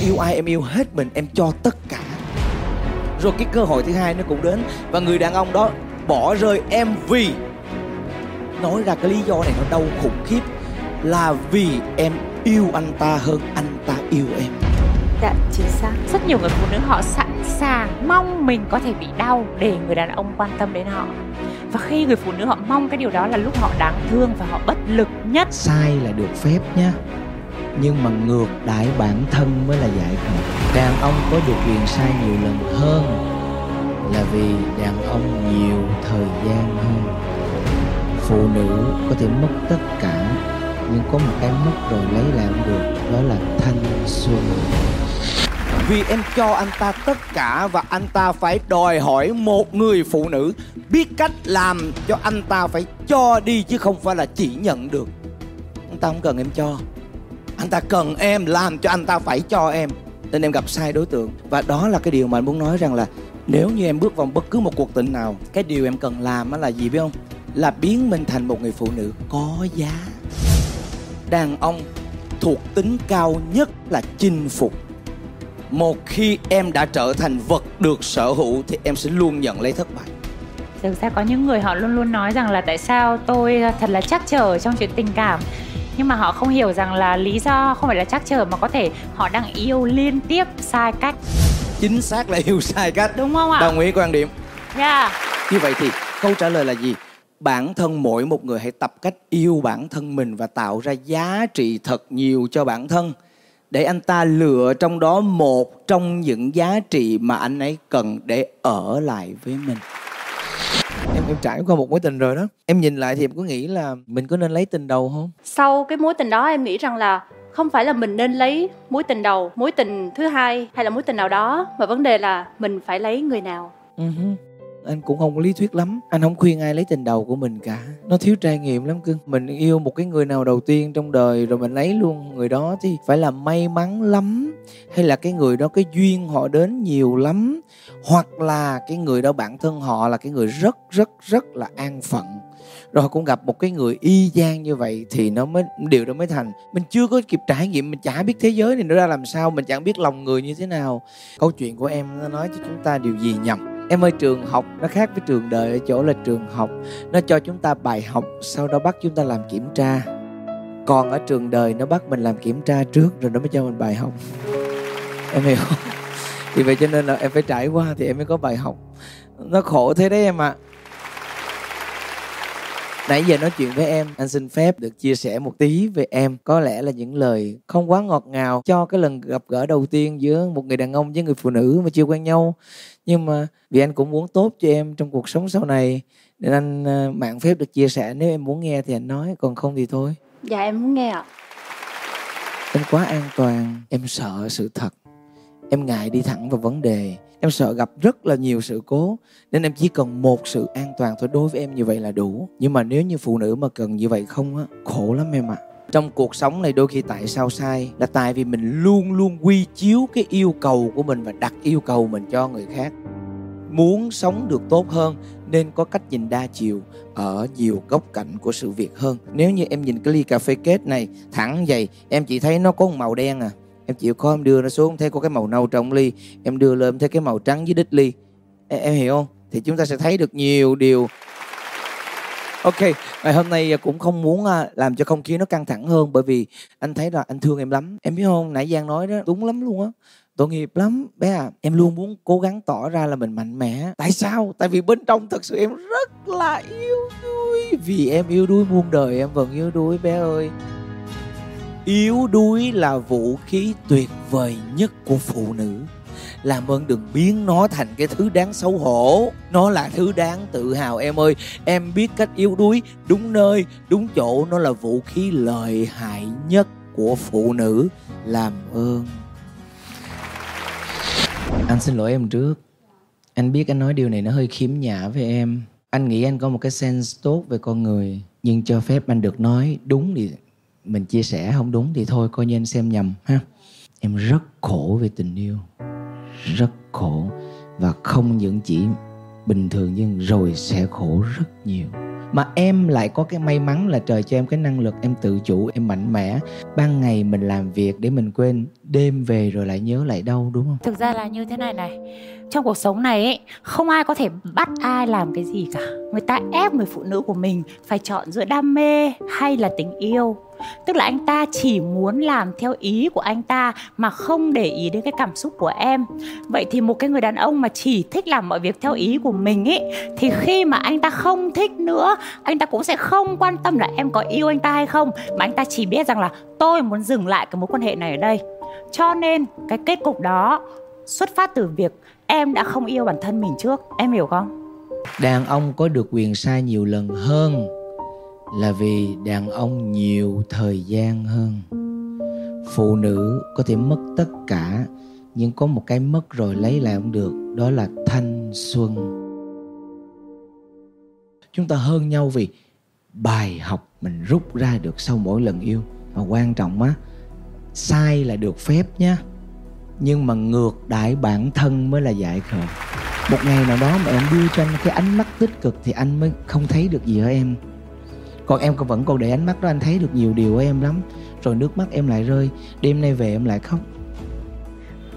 yêu ai em yêu hết mình em cho tất cả rồi cái cơ hội thứ hai nó cũng đến và người đàn ông đó bỏ rơi em vì nói ra cái lý do này nó đau khủng khiếp là vì em yêu anh ta hơn anh ta yêu em Dạ, chính xác. Rất nhiều người phụ nữ họ sẵn sàng mong mình có thể bị đau để người đàn ông quan tâm đến họ. Và khi người phụ nữ họ mong cái điều đó là lúc họ đáng thương và họ bất lực nhất. sai là được phép nhá nhưng mà ngược đại bản thân mới là giải thoát. Đàn ông có được quyền sai nhiều lần hơn là vì đàn ông nhiều thời gian hơn. Phụ nữ có thể mất tất cả, nhưng có một cái mất rồi lấy lại không được, đó là thanh xuân. Vì em cho anh ta tất cả và anh ta phải đòi hỏi một người phụ nữ biết cách làm cho anh ta phải cho đi chứ không phải là chỉ nhận được. Anh ta không cần em cho anh ta cần em, làm cho anh ta phải cho em. Nên em gặp sai đối tượng. Và đó là cái điều mà anh muốn nói rằng là nếu như em bước vào bất cứ một cuộc tình nào, cái điều em cần làm đó là gì biết không? Là biến mình thành một người phụ nữ có giá. Đàn ông thuộc tính cao nhất là chinh phục. Một khi em đã trở thành vật được sở hữu thì em sẽ luôn nhận lấy thất bại. Thực ra có những người họ luôn luôn nói rằng là tại sao tôi thật là chắc trở trong chuyện tình cảm nhưng mà họ không hiểu rằng là lý do không phải là chắc chờ mà có thể họ đang yêu liên tiếp sai cách. Chính xác là yêu sai cách. Đúng không ạ? đồng ý quan điểm. Yeah. như vậy thì câu trả lời là gì? Bản thân mỗi một người hãy tập cách yêu bản thân mình và tạo ra giá trị thật nhiều cho bản thân. Để anh ta lựa trong đó một trong những giá trị mà anh ấy cần để ở lại với mình em trải qua một mối tình rồi đó. Em nhìn lại thì em có nghĩ là mình có nên lấy tình đầu không? Sau cái mối tình đó em nghĩ rằng là không phải là mình nên lấy mối tình đầu mối tình thứ hai hay là mối tình nào đó mà vấn đề là mình phải lấy người nào. Ừ anh cũng không có lý thuyết lắm. Anh không khuyên ai lấy tình đầu của mình cả. Nó thiếu trải nghiệm lắm cưng mình yêu một cái người nào đầu tiên trong đời rồi mình lấy luôn người đó thì phải là may mắn lắm hay là cái người đó cái duyên họ đến nhiều lắm, hoặc là cái người đó bản thân họ là cái người rất rất rất là an phận. Rồi cũng gặp một cái người y chang như vậy thì nó mới, điều đó mới thành, mình chưa có kịp trải nghiệm, mình chả biết thế giới này nó ra làm sao, mình chẳng biết lòng người như thế nào. Câu chuyện của em nó nói cho chúng ta điều gì nhầm em ơi, trường học nó khác với trường đời ở chỗ là trường học, nó cho chúng ta bài học, sau đó bắt chúng ta làm kiểm tra. Còn ở trường đời nó bắt mình làm kiểm tra trước, rồi nó mới cho mình bài học em hiểu. Không thì vậy cho nên là em phải trải qua thì em mới có bài học. Nó khổ thế đấy em ạ. Nãy giờ nói chuyện với em, anh xin phép được chia sẻ một tí về em. Có lẽ là những lời không quá ngọt ngào cho cái lần gặp gỡ đầu tiên giữa một người đàn ông với người phụ nữ mà chưa quen nhau. Nhưng mà vì anh cũng muốn tốt cho em trong cuộc sống sau này nên anh ờ, mạng phép được chia sẻ. Nếu em muốn nghe thì anh nói còn không thì thôi. Dạ em muốn nghe ạ. Em quá an toàn em sợ sự thật em ngại đi thẳng vào vấn đề. Em sợ gặp rất là nhiều sự cố, nên em chỉ cần một sự an toàn thôi. Đối với em như vậy là đủ. Nhưng mà nếu như phụ nữ mà cần như vậy không á, khổ lắm em ạ. Trong cuộc sống này đôi khi tại sao sai? Là tại vì mình luôn luôn quy chiếu cái yêu cầu của mình và đặt yêu cầu mình cho người khác. Muốn sống được tốt hơn, nên có cách nhìn đa chiều, ở nhiều góc cạnh của sự việc hơn. Nếu như em nhìn cái ly cà phê kết này, thẳng vậy, em chỉ thấy nó có một màu đen à em chịu khó em đưa nó xuống thấy có cái màu nâu trong ly em đưa lên em thấy cái màu trắng dưới đít ly. Em, em hiểu không? Thì chúng ta sẽ thấy được nhiều điều. Ok ngày hôm nay cũng không muốn à, làm cho không khí nó căng thẳng hơn bởi vì anh thấy là anh thương em lắm. Em biết không nãy giang nói đó đúng lắm luôn á. Tội nghiệp lắm bé à. Em luôn muốn cố gắng tỏ ra là mình mạnh mẽ. Tại sao? Tại vì bên trong thật sự em rất là yêu đuối. Vì em yêu đuối muôn đời em vẫn yêu đuối bé ơi yếu đuối là vũ khí tuyệt vời nhất của phụ nữ. Làm ơn đừng biến nó thành cái thứ đáng xấu hổ. Nó là thứ đáng tự hào, em ơi. Em biết cách yếu đuối. Đúng nơi, đúng chỗ, nó là vũ khí lợi hại nhất của phụ nữ. Làm ơn. Anh xin lỗi em trước. Anh biết anh nói điều này nó hơi khiếm nhã với em. Anh nghĩ anh có một cái sense tốt về con người, nhưng cho phép anh được nói đúng thì mình chia sẻ không đúng thì thôi coi như anh xem nhầm ha. Em rất khổ về tình yêu. Rất khổ. Và không những chỉ bình thường nhưng rồi sẽ khổ rất nhiều. Mà em lại có cái may mắn là trời cho em cái năng lực em tự chủ em mạnh mẽ. Ban ngày mình làm việc để mình quên đêm về rồi lại nhớ lại đâu đúng không? Thực ra là như thế này này. Trong cuộc sống này ấy, không ai có thể bắt ai làm cái gì cả. Người ta ép người phụ nữ của mình phải chọn giữa đam mê hay là tình yêu tức là anh ta chỉ muốn làm theo ý của anh ta mà không để ý đến cái cảm xúc của em. Vậy thì một cái người đàn ông mà chỉ thích làm mọi việc theo ý của mình ấy thì khi mà anh ta không thích nữa, anh ta cũng sẽ không quan tâm là em có yêu anh ta hay không, mà anh ta chỉ biết rằng là tôi muốn dừng lại cái mối quan hệ này ở đây. Cho nên cái kết cục đó, xuất phát từ việc em đã không yêu bản thân mình trước. Em hiểu không? Đàn ông có được quyền sai nhiều lần hơn là vì đàn ông nhiều thời gian hơn. Phụ nữ có thể mất tất cả, nhưng có một cái mất rồi lấy lại không được, đó là thanh xuân. Chúng ta hơn nhau vì bài học mình rút ra được sau mỗi lần yêu. Và quan trọng á, sai là được phép nhé nhưng mà ngược đại bản thân mới là dạy khờ. Một ngày nào đó mà em đưa cho anh cái ánh mắt tích cực thì anh mới không thấy được gì ở em? Còn em còn vẫn còn để ánh mắt đó anh thấy được nhiều điều ở em lắm. Rồi nước mắt em lại rơi đêm nay về em lại khóc.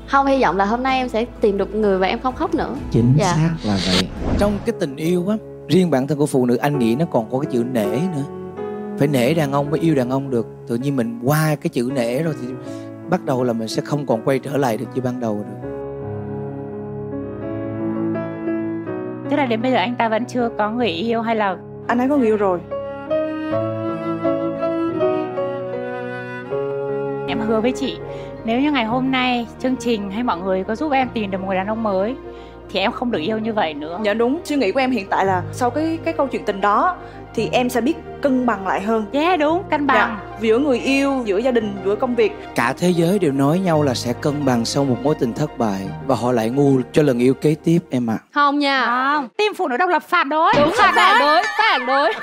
Không hy vọng là hôm nay em sẽ tìm được người và em không khóc nữa. Chính dạ. xác là vậy. Trong cái tình yêu á riêng bản thân của phụ nữ anh nghĩ nó còn có cái chữ nể nữa. Phải nể đàn ông mới yêu đàn ông được. Tự nhiên mình qua cái chữ nể rồi thì bắt đầu là mình sẽ không còn quay trở lại được như ban đầu được. Tức là đến bây giờ anh ta vẫn chưa có người yêu hay là anh ấy có người yêu rồi em hứa với chị, nếu như ngày hôm nay chương trình hay mọi người có giúp em tìm được một người đàn ông mới thì em không được yêu như vậy nữa. Dạ đúng suy nghĩ của em hiện tại là sau cái cái câu chuyện tình đó thì em sẽ biết cân bằng lại hơn. Yeah đúng cân bằng. dạ, giữa người yêu giữa gia đình giữa công việc. Cả thế giới đều nói nhau là sẽ cân bằng sau một mối tình thất bại và họ lại ngu cho lần yêu kế tiếp em ạ. À. không nha. Không. Team phụ nữ độc lập phản đối. Đúng phản đối. phản đối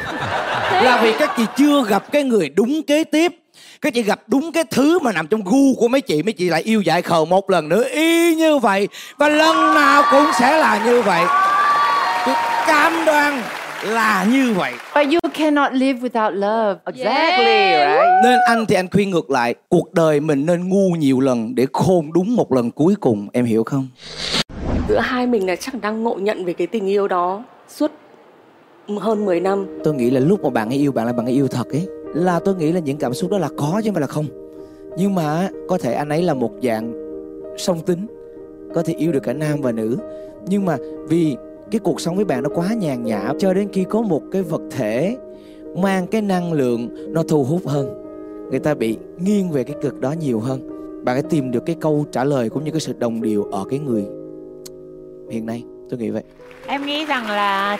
là vì các chị chưa gặp cái người đúng kế tiếp các chị gặp đúng cái thứ mà nằm trong gu của mấy chị mấy chị lại yêu dại khờ một lần nữa y như vậy và lần nào cũng sẽ là như vậy. Tôi cam đoan là như vậy. But you cannot live without love. Exactly, right? nên anh thì anh khuyên ngược lại cuộc đời mình nên ngu nhiều lần để khôn đúng một lần cuối cùng em hiểu không? Giữa hai mình là chắc đang ngộ nhận về cái tình yêu đó suốt hơn 10 năm. Tôi nghĩ là lúc mà bạn ấy yêu bạn là bạn ấy yêu thật ấy là tôi nghĩ là những cảm xúc đó là có chứ không phải là không. Nhưng mà có thể anh ấy là một dạng song tính, có thể yêu được cả nam và nữ. Nhưng mà vì cái cuộc sống với bạn nó quá nhàn nhã, cho đến khi có một cái vật thể mang cái năng lượng nó thu hút hơn, người ta bị nghiêng về cái cực đó nhiều hơn. Bạn hãy tìm được cái câu trả lời cũng như cái sự đồng điệu ở cái người hiện nay tôi nghĩ vậy. Em nghĩ rằng là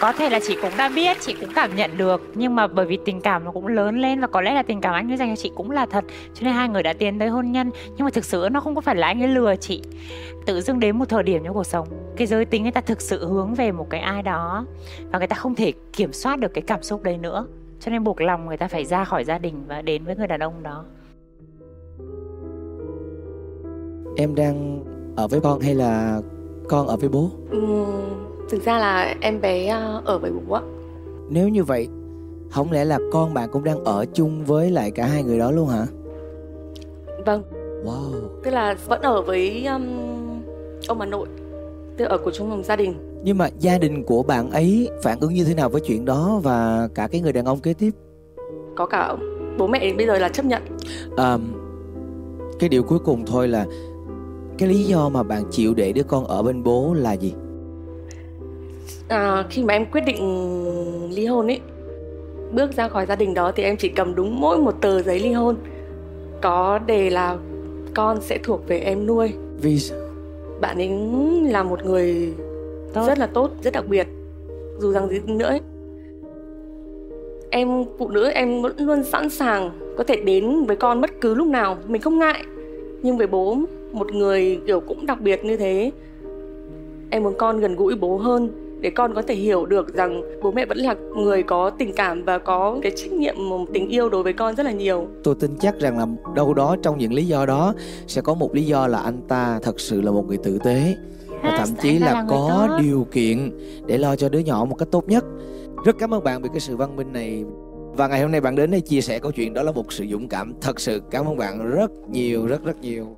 có thể là chị cũng đã biết chị cũng cảm nhận được nhưng mà bởi vì tình cảm nó cũng lớn lên và có lẽ là tình cảm anh ấy dành cho chị cũng là thật cho nên hai người đã tiến tới hôn nhân. Nhưng mà thực sự nó không có phải là anh ấy lừa chị. Tự dưng đến một thời điểm trong cuộc sống cái giới tính người ta thực sự hướng về một cái ai đó và người ta không thể kiểm soát được cái cảm xúc đấy nữa. Cho nên buộc lòng người ta phải ra khỏi gia đình và đến với người đàn ông đó. Em đang ở với con hay là con ở với bố? Ừm, thực ra là em bé à, ở với bố ạ nếu như vậy không lẽ là con bạn cũng đang ở chung với lại cả hai người đó luôn hả? Vâng. Wow. Tức là vẫn ở với um, ông bà nội tức ở của chung một gia đình. Nhưng mà gia đình của bạn ấy phản ứng như thế nào với chuyện đó và cả cái người đàn ông kế tiếp? Có cả bố mẹ bây giờ là chấp nhận. À, cái điều cuối cùng thôi là cái lý do mà bạn chịu để đứa con ở bên bố là gì? À, khi mà em quyết định ly hôn ấy bước ra khỏi gia đình đó thì em chỉ cầm đúng mỗi một tờ giấy ly hôn. Có đề là con sẽ thuộc về em nuôi. Vì bạn ấy là một người Tốt. rất là tốt rất đặc biệt. Dù rằng gì nữa ấy, em phụ nữ em vẫn luôn sẵn sàng có thể đến với con bất cứ lúc nào mình không ngại. Nhưng với bố một người kiểu cũng đặc biệt như thế. Em muốn con gần gũi bố hơn để con có thể hiểu được rằng bố mẹ vẫn là người có tình cảm và có cái trách nhiệm một tình yêu đối với con rất là nhiều. Tôi tin chắc rằng là đâu đó trong những lý do đó sẽ có một lý do là anh ta thật sự là một người tử tế. Và thậm chí là, là có tốt. điều kiện để lo cho đứa nhỏ một cách tốt nhất. Rất cảm ơn bạn vì cái sự văn minh này. Và ngày hôm nay bạn đến đây chia sẻ câu chuyện đó là một sự dũng cảm. Thật sự cảm ơn bạn rất nhiều rất rất nhiều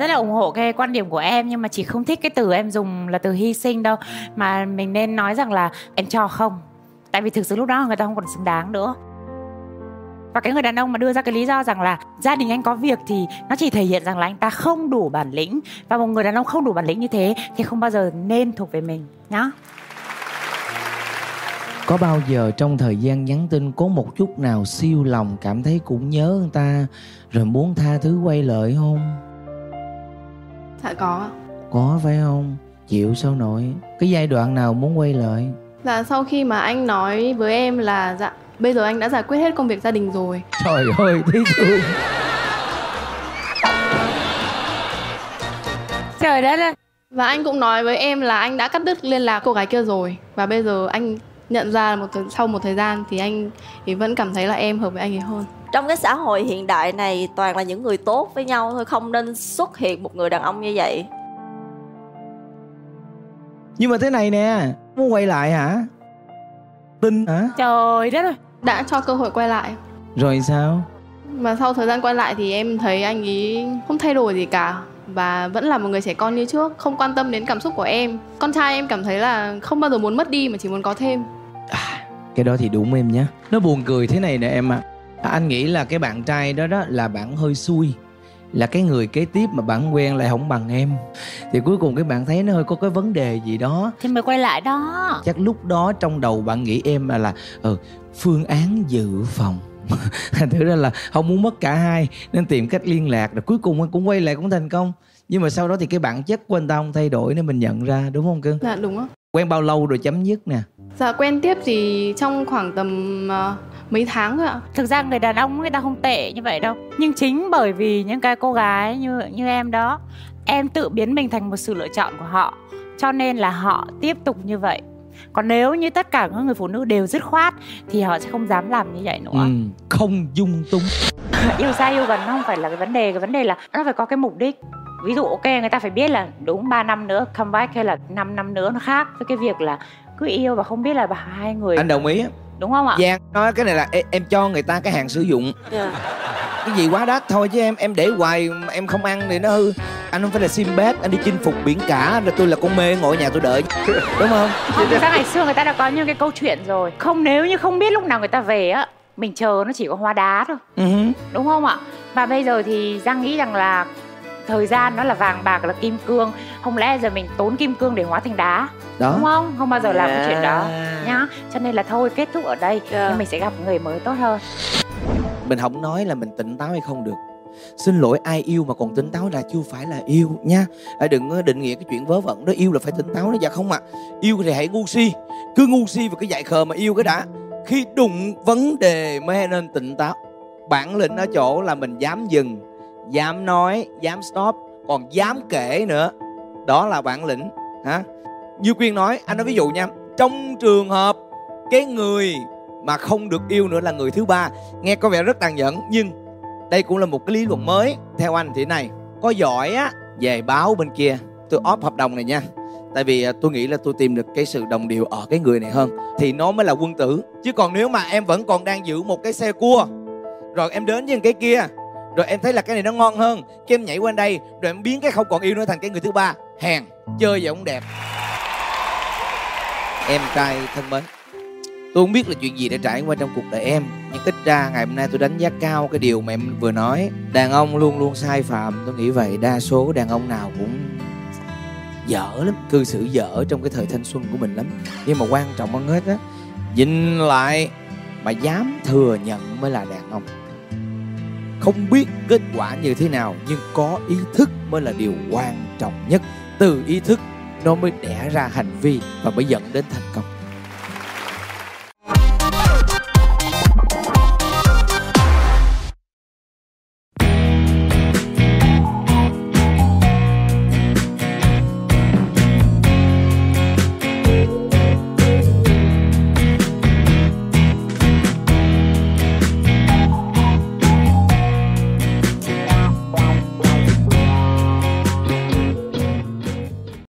rất là ủng hộ cái quan điểm của em nhưng mà chỉ không thích cái từ em dùng là từ hy sinh đâu. Mà mình nên nói rằng là em cho không. Tại vì thực sự lúc đó người ta không còn xứng đáng nữa. Và cái người đàn ông mà đưa ra cái lý do rằng là gia đình anh có việc thì nó chỉ thể hiện rằng là anh ta không đủ bản lĩnh. Và một người đàn ông không đủ bản lĩnh như thế thì không bao giờ nên thuộc về mình nhá. Có bao giờ trong thời gian nhắn tin có một chút nào siêu lòng cảm thấy cũng nhớ người ta rồi muốn tha thứ quay lại không dạ có có phải không? Chịu sao nổi? Cái giai đoạn nào muốn quay lại? Dạ sau khi mà anh nói với em là dạ bây giờ anh đã giải quyết hết công việc gia đình rồi. Trời ơi thấy thương trời đất ơi. Và anh cũng nói với em là anh đã cắt đứt liên lạc cô gái kia rồi. Và bây giờ anh nhận ra một sau một thời gian thì anh thì vẫn cảm thấy là em hợp với anh ấy hơn trong cái xã hội hiện đại này toàn là những người tốt với nhau thôi không nên xuất hiện một người đàn ông như vậy. Nhưng mà thế này nè muốn quay lại hả? Tin hả? Trời đất ơi đã cho cơ hội quay lại. Rồi sao? Và sau thời gian quay lại thì em thấy anh ấy không thay đổi gì cả và vẫn là một người trẻ con như trước không quan tâm đến cảm xúc của em. Con trai em cảm thấy là không bao giờ muốn mất đi mà chỉ muốn có thêm. À, cái đó thì đúng em nhé nó buồn cười thế này nè em ạ. à. Anh nghĩ là cái bạn trai đó đó là bạn hơi xui là cái người kế tiếp mà bạn quen lại không bằng em. Thì cuối cùng cái bạn thấy nó hơi có cái vấn đề gì đó. Thì mới quay lại đó. Chắc lúc đó trong đầu bạn nghĩ em là là ừ, phương án dự phòng. Thành thử ra là không muốn mất cả hai nên tìm cách liên lạc rồi cuối cùng cũng quay lại cũng thành công. Nhưng mà sau đó thì cái bản chất của anh ta không thay đổi nên mình nhận ra đúng không cưng? Dạ đúng á quen bao lâu rồi chấm dứt nè? Dạ quen tiếp thì trong khoảng tầm uh, mấy tháng thôi ạ. Thực ra người đàn ông người ta không tệ như vậy đâu. Nhưng chính bởi vì những cái cô gái như như em đó em tự biến mình thành một sự lựa chọn của họ. Cho nên là họ tiếp tục như vậy. Còn nếu như tất cả các người phụ nữ đều dứt khoát thì họ sẽ không dám làm như vậy nữa. Ừ, không dung túng. Yêu xa yêu gần nó không phải là cái vấn đề. Cái vấn đề là nó phải có cái mục đích. Ví dụ ok người ta phải biết là đúng 3 năm nữa comeback hay là 5 năm nữa nó khác với cái việc là cứ yêu và không biết là hai người anh đồng ý đúng không ạ? Giang nói cái này là em, em cho người ta cái hàng sử dụng. Yeah. cái gì quá đắt thôi chứ em em để hoài em không ăn thì nó hư. Anh không phải là Sinbad anh đi chinh phục biển cả rồi tôi là con mê ngồi ở nhà tôi đợi. Đúng không? Không thực ra ngày xưa người ta đã có những cái câu chuyện rồi. Không nếu như không biết lúc nào người ta về á mình chờ nó chỉ có hoa đá thôi. Uh-huh. đúng không ạ? Và bây giờ thì giang nghĩ rằng là thời gian nó là vàng bạc là kim cương. Không lẽ giờ mình tốn kim cương để hóa thành đá? Đó. đúng không? Không bao giờ làm yeah. cái chuyện đó nhá. Cho nên là thôi kết thúc ở đây yeah. nhưng mình sẽ gặp người mới tốt hơn. Mình không nói là mình tỉnh táo hay không được. Xin lỗi ai yêu mà còn tỉnh táo là chưa phải là yêu nha. À, đừng định nghĩa cái chuyện vớ vẩn đó yêu là phải tỉnh táo đó. Dạ không ạ. À. yêu thì hãy ngu si. Cứ ngu si và cái dại khờ mà yêu cái đã. Khi đụng vấn đề mới nên tỉnh táo. Bản lĩnh ở chỗ là mình dám dừng dám nói, dám stop, còn dám kể nữa. Đó là bản lĩnh hả như quyên nói, anh nói ví dụ nha, trong trường hợp cái người mà không được yêu nữa là người thứ ba, nghe có vẻ rất tàn nhẫn, nhưng đây cũng là một cái lý luận mới. Theo anh thì này, có giỏi á, về báo bên kia. Tôi off hợp đồng này nha, tại vì à, tôi nghĩ là tôi tìm được cái sự đồng điệu ở cái người này hơn, thì nó mới là quân tử. Chứ còn nếu mà em vẫn còn đang giữ một cái xe cua, rồi em đến với cái kia rồi em thấy là cái này nó ngon hơn. Cái em nhảy qua đây, rồi em biến cái không còn yêu nữa thành cái người thứ ba. Hèn, chơi vậy không đẹp. Em trai thân mến, tôi không biết là chuyện gì đã trải qua trong cuộc đời em, nhưng ít ra ngày hôm nay tôi đánh giá cao cái điều mà em vừa nói. Đàn ông luôn luôn sai phạm, tôi nghĩ vậy đa số đàn ông nào cũng dở lắm, cư xử dở trong cái thời thanh xuân của mình lắm. Nhưng mà quan trọng hơn hết á, nhìn lại mà dám thừa nhận mới là đàn ông không biết kết quả như thế nào, nhưng có ý thức mới là điều quan trọng nhất. Từ ý thức, nó mới đẻ ra hành vi và mới dẫn đến thành công.